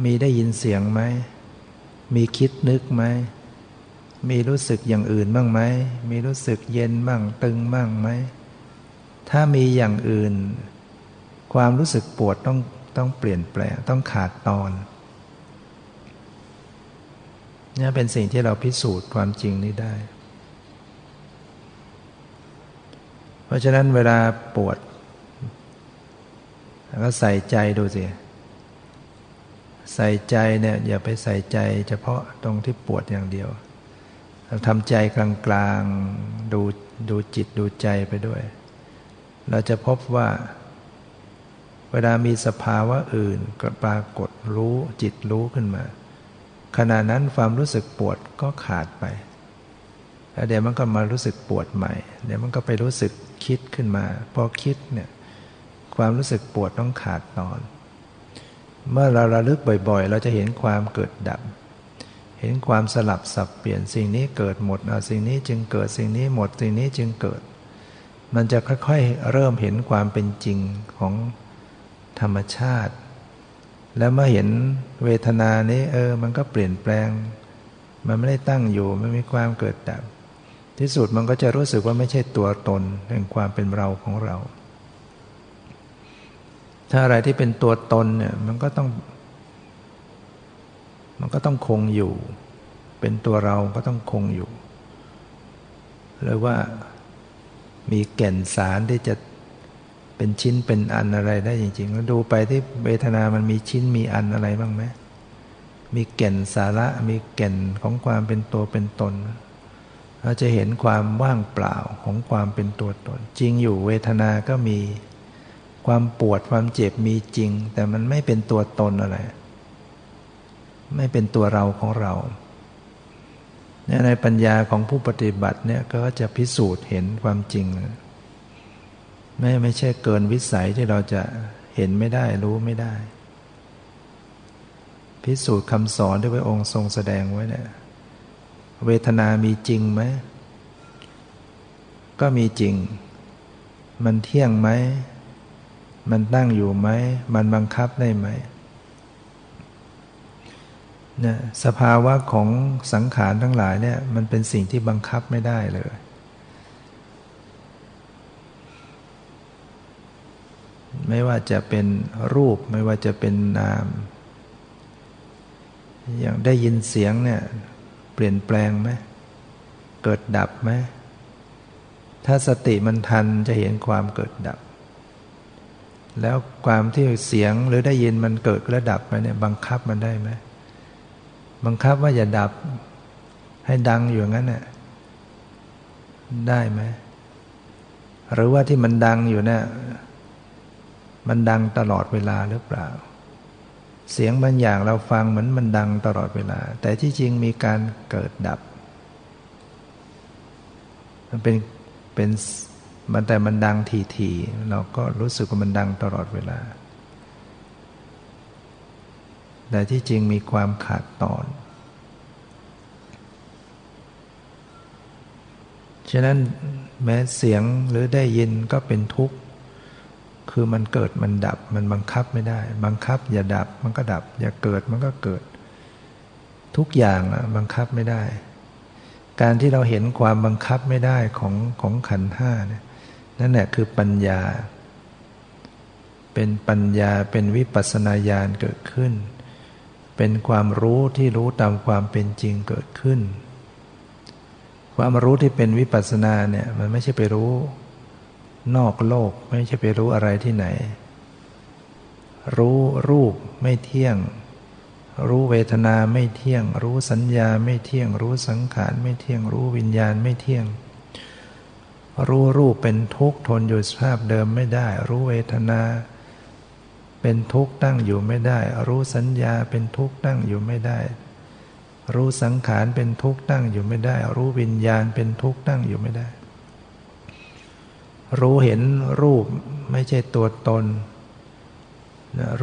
มีได้ยินเสียงไหม มีคิดนึกไหม มีรู้สึกอย่างอื่นบ้างไหม มีรู้สึกเย็นบ้างตึงบ้างไหม ถ้ามีอย่างอื่น ความรู้สึกปวดต้องต้องเปลี่ยนแปลงต้องขาดตอน นี่เป็นสิ่งที่เราพิสูจน์ความจริงนี้ได้ เพราะฉะนั้นเวลาปวดก็ใส่ใจดูสิ ใส่ใจเนี่ยอย่าไปใส่ใจเฉพาะตรงที่ปวดอย่างเดียว เราทำใจกลางๆดูดูจิตดูใจไปด้วย เราจะพบว่า เวลามีสภาวะอื่นก็ปรากฏรู้จิตรู้ขึ้นมา ขณะนั้นความรู้สึกปวดก็ขาดไป แล้วเดี๋ยวมันก็มารู้สึกปวดใหม่ เดี๋ยวมันก็ไปรู้สึกคิดขึ้นมา พอคิดเนี่ยความรู้สึกปวดต้องขาดตอน เมื่อเราระลึกบ่อยๆ เราจะเห็นความเกิดดับ เห็นความสลับสับเปลี่ยนสิ่งนี้เกิดหมดสิ่งนี้จึงเกิดสิ่งนี้หมดสิ่งนี้จึงเกิด มันจะค่อยๆเริ่มเห็นความเป็นจริงของธรรมชาติ แล้วเมื่อเห็นเวทนานี้เออ มันก็เปลี่ยนแปลง มันไม่ได้ตั้งอยู่ไม่มีความเกิดดับ ที่สุดมันก็จะรู้สึกว่าไม่ใช่ตัวตนแห่งความเป็นเราของเรา ถ้าอะไรที่เป็นตัวตนเนี่ยมันก็ต้อง มันก็ต้องคงอยู่ เป็นตัวเราก็ต้องคงอยู่หรือว่ามีแก่นสารที่จะ เป็นชิ้นเป็นอันอะไรได้จริงๆแล้วดูไปที่เวทนามันมีชิ้นมีอันอะไรบ้างไหมมีแก่นสาระมีแก่นของความเป็นตัวเป็นตน เราจะเห็นความว่างเปล่าของความเป็นตัวตน จริงอยู่เวทนาก็มีความปวดความเจ็บมีจริง แต่มันไม่เป็นตัวตนอะไร ไม่เป็นตัวเราของเราในปัญญาของผู้ปฏิบัติเนี่ยก็จะพิสูจน์เห็นความจริง ไม่ไม่ใช่เกินวิสัยที่เราจะเห็นไม่ได้รู้ไม่ได้ พิสูจน์คำสอนที่พระองค์ทรงแสดงไว้เนี่ยเวทนามีจริงไหม ก็มีจริง มันเที่ยงไหม มันตั้งอยู่ไหม มันบังคับได้ไหมเนี่ยสภาวะของสังขารทั้งหลายเนี่ยมันเป็นสิ่งที่บังคับไม่ได้เลย ไม่ว่าจะเป็นรูปไม่ว่าจะเป็นนาม อย่างได้ยินเสียงเนี่ยเปลี่ยนแปลงไหมเกิดดับไหมถ้าสติมันทันจะเห็นความเกิดดับ แล้วความที่เสียงหรือได้ยินมันเกิดและดับไปเนี่ยบังคับมันได้ไหมบังคับว่าอย่าดับให้ดังอยู่งั้นน่ะได้ไหมหรือว่าที่มันดังอยู่เนี่ย มันดังตลอดเวลาหรือเปล่า เสียงบางอย่างเราฟังเหมือนมันดังตลอดเวลา แต่ที่จริงมีการเกิดดับ มันเป็นเป็นมันแต่มันดังทีๆเราก็รู้สึกว่ามันดังตลอดเวลา แต่ที่จริงมีความขาดตอน ฉะนั้นแม้เสียงหรือได้ยินก็เป็นทุกข์ คือมันเกิดมันดับมันบังคับไม่ได้ บังคับ อย่าดับมันก็ดับ อย่าเกิดมันก็เกิด ทุกอย่างอะบังคับไม่ได้ การที่เราเห็นความบังคับไม่ได้ของของขันห้าเนี่ยนั่นแหละคือปัญญา เป็นปัญญาเป็นวิปัสนาญาณเกิดขึ้น เป็นความรู้ที่รู้ตามความเป็นจริงเกิดขึ้น ความรู้ที่เป็นวิปัสนาเนี่ยมันไม่ใช่ไปรู้ นอกโลกไม่ใช่ไปรู้อะไรที่ไหน รู้รูปไม่เที่ยง รู้เวทนาไม่เที่ยง รู้สัญญาไม่เที่ยง รู้สังขารไม่เที่ยง รู้วิญญาณไม่เที่ยง รู้รูปเป็นทุกข์ทนอยู่สภาพเดิมไม่ได้ รู้เวทนา เป็นทุกข์ตั้งอยู่ไม่ได้ รู้สัญญาเป็นทุกข์ตั้งอยู่ไม่ได้ รู้สังขารเป็นทุกข์ตั้งอยู่ไม่ได้ รู้วิญญาณเป็นทุกข์ตั้งอยู่ไม่ได้ รู้เห็นรูปไม่ใช่ตัวตน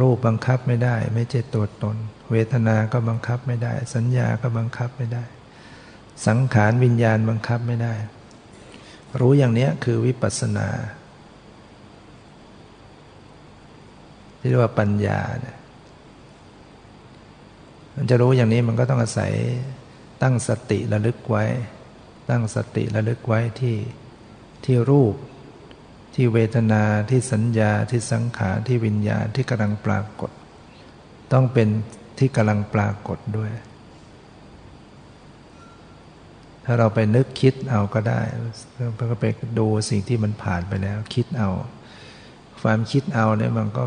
รูปบังคับไม่ได้ ไม่ใช่ตัวตน เวทนา ก็บังคับไม่ได้ สัญญา ก็บังคับไม่ได้ สังขารวิญญาณบังคับไม่ได้ รู้อย่างนี้คือวิปัสสนาที่เรียกว่าปัญญาเนี่ยมันจะรู้อย่างนี้มันก็ต้องอาศัยตั้งสติระลึกไว้ ตั้งสติระลึกไว้ที่ที่รูป ที่เวทนาที่สัญญาที่สังขารที่วิญญาณที่กำลังปรากฏ ต้องเป็นที่กำลังปรากฏด้วย ถ้าเราไปนึกคิดเอาก็ได้ก็ไปดูสิ่งที่มันผ่านไปแล้ว คิดเอา ความคิดเอาเนี่ยมันก็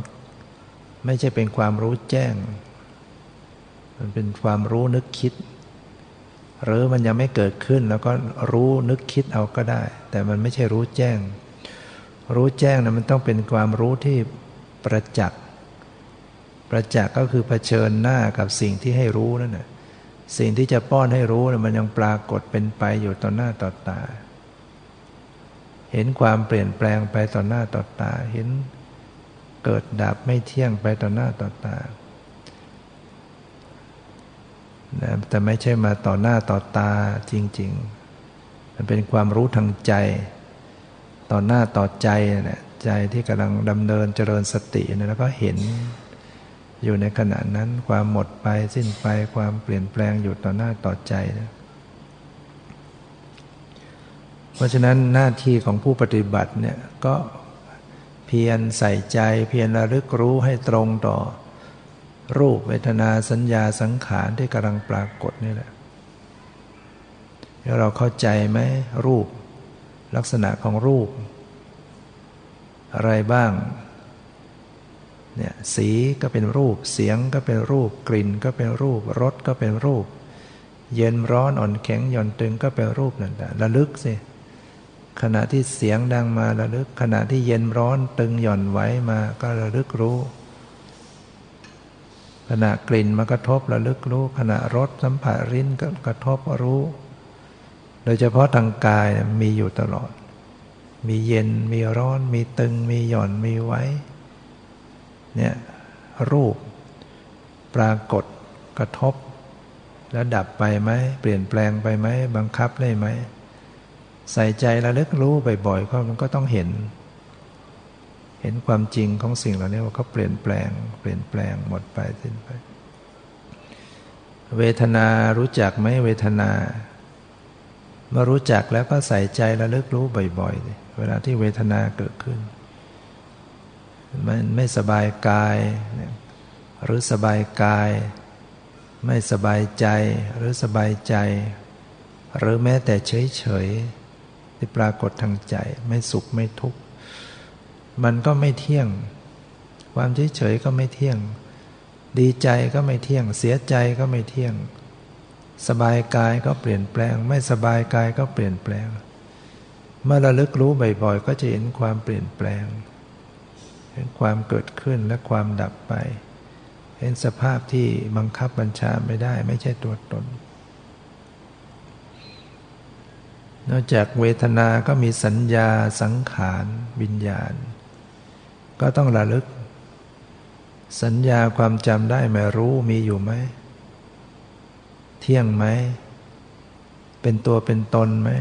ไม่ใช่เป็นความรู้แจ้ง มันเป็นความรู้นึกคิด หรือมันยังไม่เกิดขึ้นแล้วก็รู้นึกคิดเอาก็ได้ แต่มันไม่ใช่รู้แจ้ง รู้แจ้งนะมันต้องเป็นความรู้ที่ประจักษ์ประจักษ์ก็คือเผชิญหน้ากับสิ่งที่ให้รู้นั่นแหะสิ่งที่จะป้อนให้รู้นะมันยังปรากฏเป็นไปอยู่ต่อหน้าต่อตา เห็นความเปลี่ยนแปลงไปต่อหน้าต่อตา เห็นเกิดดับไม่เที่ยงไปต่อหน้าต่อตาแต่ไม่ใช่มาต่อหน้าต่อตาจริง ๆ มันเป็นความรู้ทางใจ ต่อหน้าต่อใจเนี่ยใจที่กำลังดำเนินเจริญสติเนี่ยแล้วก็เห็นอยู่ในขณะนั้นความหมดไปสิ้นไปความเปลี่ยนแปลงอยู่ต่อหน้าต่อใจนะเพราะฉะนั้นหน้าที่ของผู้ปฏิบัติเนี่ยก็เพียรใส่ใจ เพียรระลึกรู้ให้ตรงต่อ รูปเวทนาสัญญาสังขารที่กำลังปรากฏนี่แหละแล้วเราเข้าใจไหมรูป ลักษณะของรูป อะไรบ้างเนี่ยสีก็เป็นรูป เสียงก็เป็นรูป กลิ่นก็เป็นรูป รสก็เป็นรูป เย็นร้อนอ่อนแข็งหย่อนตึงก็เป็นรูปนั่นแหละระลึกสิขณะที่เสียงดังมาระลึก ขณะที่เย็นร้อนตึงหย่อนไว้มาก็ระลึกรู้ ขณะกลิ่นมากระทบระลึกรู้ ขณะรสสัมผัสริ้นก็กระทบรู้ โดยเฉพาะทางกายมีอยู่ตลอด มีเย็นมีร้อน มีตึง มีหย่อนมีไว้ เนี่ยรูปปรากฏกระทบ แล้วดับไปไหม เปลี่ยนแปลงไปไหม บังคับได้ไหม ใส่ใจระลึกรู้บ่อยๆก็มันก็ต้องเห็น เห็นความจริงของสิ่งเหล่านี้ว่าเขาเปลี่ยนแปลง เปลี่ยนแปลงหมดไปสิ้นไป เวทนารู้จักไหมเวทนา เมื่อรู้จักแล้วก็ใส่ใจระลึกรู้บ่อยๆ เวลาที่เวทนาเกิดขึ้น มันไม่สบายกาย หรือสบายกาย ไม่สบายใจหรือสบายใจ หรือแม้แต่เฉยๆ ที่ปรากฏทางใจ ไม่สุขไม่ทุกข์ มันก็ไม่เที่ยง ความเฉยๆก็ไม่เที่ยง ดีใจก็ไม่เที่ยง เสียใจก็ไม่เที่ยง สบายกายก็เปลี่ยนแปลง ไม่สบายกายก็เปลี่ยนแปลง เมื่อระลึกรู้บ่อยๆ ก็จะเห็นความเปลี่ยนแปลง เห็นความเกิดขึ้นและความดับไป เห็นสภาพที่บังคับบัญชาไม่ได้ ไม่ใช่ตัวตน นอกจากเวทนา ก็มีสัญญาสังขารวิญญาณ ก็ต้องระลึก สัญญาความจำได้ไหมรู้มีอยู่ไหม เที่ยงไหม เป็นตัวเป็นตนไหม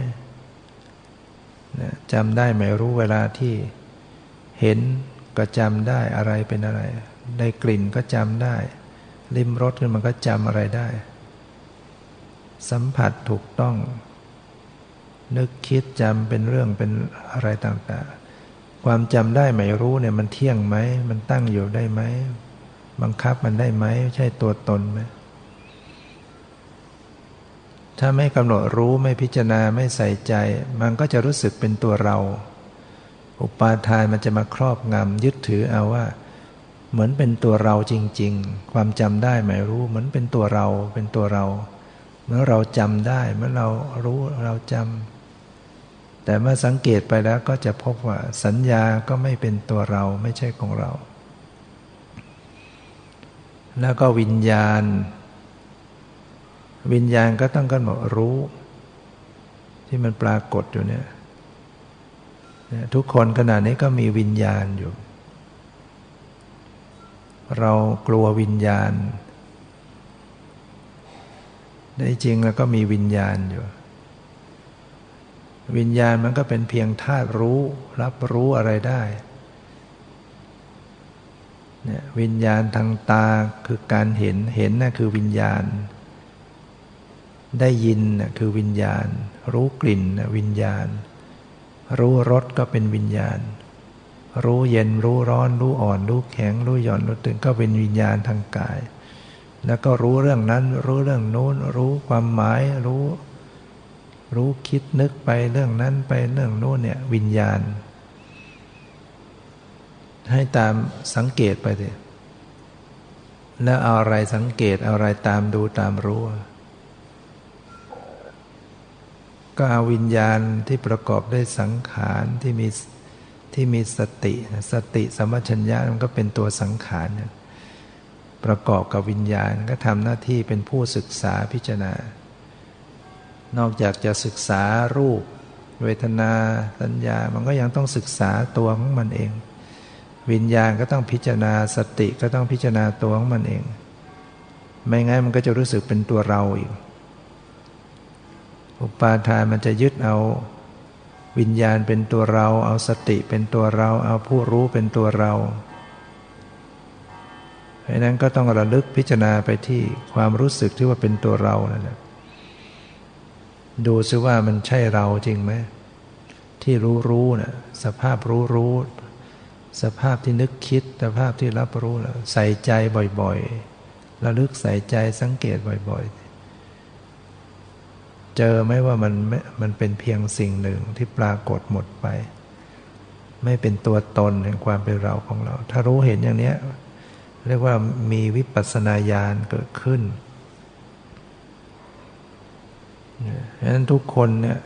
จำได้ไหมรู้เวลาที่เห็นก็จำได้อะไรเป็นอะไร ได้กลิ่นก็จำได้ ลิ้มรสขึ้นมันก็จำอะไรได้ สัมผัสถูกต้อง นึกคิดจำเป็นเรื่องเป็นอะไรต่างๆ ความจำได้ไหมรู้เนี่ยมันเที่ยงไหม มันตั้งอยู่ได้ไหม บังคับมันได้ไหม ใช่ตัวตนไหม ถ้าไม่กำหนดรู้ไม่พิจารณาไม่ใส่ใจ มันก็จะรู้สึกเป็นตัวเรา อุปาทานมันจะมาครอบงำยึดถือเอาว่า เหมือนเป็นตัวเราจริง ๆ ความจำได้ไม่รู้เหมือนเป็นตัวเราเป็นตัวเรา เมื่อเราจำได้เมื่อเรารู้เราจำแต่เมื่อสังเกตไปแล้วก็จะพบว่าสัญญาก็ไม่เป็นตัวเราไม่ใช่ของเรา แล้วก็วิญญาณ วิญญาณก็ต้องกันหมดรู้ ที่มันปรากฏอยู่เนี่ยทุกคนขณะนี้ก็มีวิญญาณอยู่ เรากลัววิญญาณได้จริงแล้วก็มีวิญญาณอยู่ วิญญาณมันก็เป็นเพียงธาตุรู้ รับรู้อะไรได้เนี่ยวิญญาณทางตาคือการเห็นเห็นนะ่ะคือวิญญาณ ได้ยินคือวิญญาณ รู้กลิ่นวิญญาณ รู้รสก็เป็นวิญญาณ รู้เย็นรู้ร้อน รู้อ่อน รู้แข็ง รู้หย่อนรู้ตึงก็เป็นวิญญาณทางกาย แล้วก็รู้เรื่องนั้น รู้เรื่องโน้น รู้ความหมายรู้ รู้คิดนึกไปเรื่องนั้นไปเรื่องโน้นเนี่ยวิญญาณ ให้ตามสังเกตไปเถอะแล้วเอาอะไรสังเกตเอาอะไรตามดูตามรู้ ก็เอาวิญญาณที่ประกอบด้วยสังขารที่มีที่มีสติสติสมัชัญญะมันก็เป็นตัวสังขารประกอบกับวิญญาณก็ทำหน้าที่เป็นผู้ศึกษาพิจารณา นอกจากจะศึกษารูป เวทนาสัญญา มันก็ยังต้องศึกษาตัวของมันเอง วิญญาณก็ต้องพิจารณาสติก็ต้องพิจารณาตัวของมันเอง ไม่งั้นมันก็จะรู้สึกเป็นตัวเราอีก อุปาทานมันจะยึดเอาวิญญาณเป็นตัวเรา เอาสติเป็นตัวเรา เอาผู้รู้เป็นตัวเราเพราะนั้นก็ต้องระลึกพิจารณาไปที่ความรู้สึกที่ว่าเป็นตัวเรานั่นแหละดูซิว่ามันใช่เราจริงไหมที่รู้รู้นะ่ะสภาพรู้รู้สภาพที่นึกคิดสภาพที่รับรู้แล้วใส่ใจบ่อยๆระลึกใส่ใจสังเกตบ่อยๆ เจอไหมว่ามันมันเป็นเพียงสิ่งหนึ่งที่ปรากฏหมดไป ไม่เป็นตัวตนแห่งความเป็นเราของเรา ถ้ารู้เห็นอย่างนี้เรียกว่ามีวิปัสสนาญาณเกิดขึ้นเพราะฉะนั้นทุกคนเนี่ย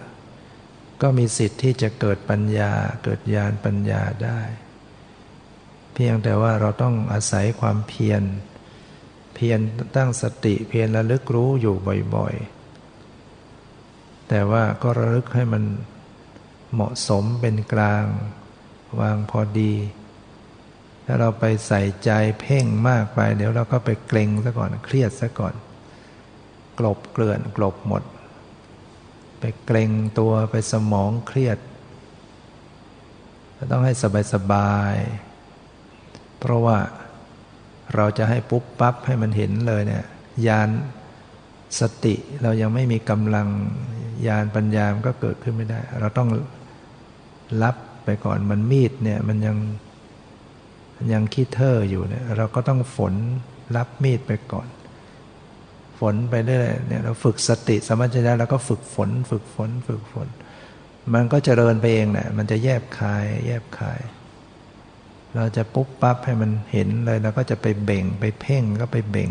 ก็มีสิทธิ์ที่จะเกิดปัญญาเกิดญาณปัญญาได้ เพียงแต่ว่าเราต้องอาศัยความเพียร เพียรตั้งสติเพียรระลึกรู้อยู่บ่อยๆ แต่ว่าก็ระลึกให้มันเหมาะสมเป็นกลาง วางพอดี ถ้าเราไปใส่ใจเพ่งมากไป เดี๋ยวเราก็ไปเกรงซะก่อนเครียดซะก่อน กลบเกลื่อนกลบหมด ไปเกรงตัวไปสมองเครียดต้องให้สบายสบาย เพราะว่าเราจะให้ปุ๊บปั๊บให้มันเห็นเลยเนี่ยญาณสติเรายังไม่มีกำลัง ญาณปัญญามันก็เกิดขึ้นไม่ได้ เราต้องลับไปก่อนมันมีดเนี่ยมันยังยังคิดเทอร์อยู่เนี่ยเราก็ต้องฝนรับมีดไปก่อน ฝนไปเรื่อยเนี่ยเราฝึกสติสมัชญะแล้วก็ฝึกฝน ฝึกฝน ฝึกฝน มันก็เจริญไปเองแหละมันจะแยบคาย แยบคาย เราจะปุ๊บปั๊บให้มันเห็นเลยเราก็จะไปเบ่งไปเพ่งก็ไปเบ่ง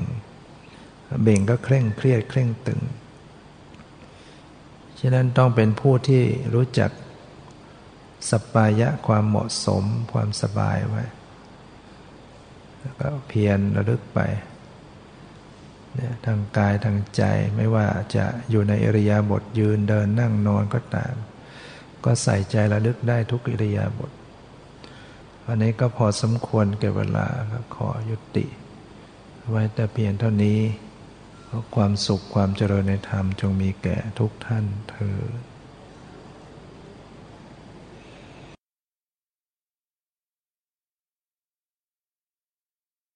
เบ่งก็เคร่งเครียดเคร่งตึง ฉะนั้นต้องเป็นผู้ที่รู้จักสปายะความเหมาะสมความสบายไว้ แล้วก็เพียรระลึกไปเนี่ยทางกายทางใจไม่ว่าจะอยู่ในอริยาบทยืนเดินนั่งนอนก็ตาม ก็ใส่ใจระลึกได้ทุกอิริยาบถวันนี้ก็พอสมควรเก็บเวลาก็ขอยุติ ไว้แต่เพียงเท่านี้ ความสุขความเจริญในธรรมจงมีแก่ทุกท่านเธอ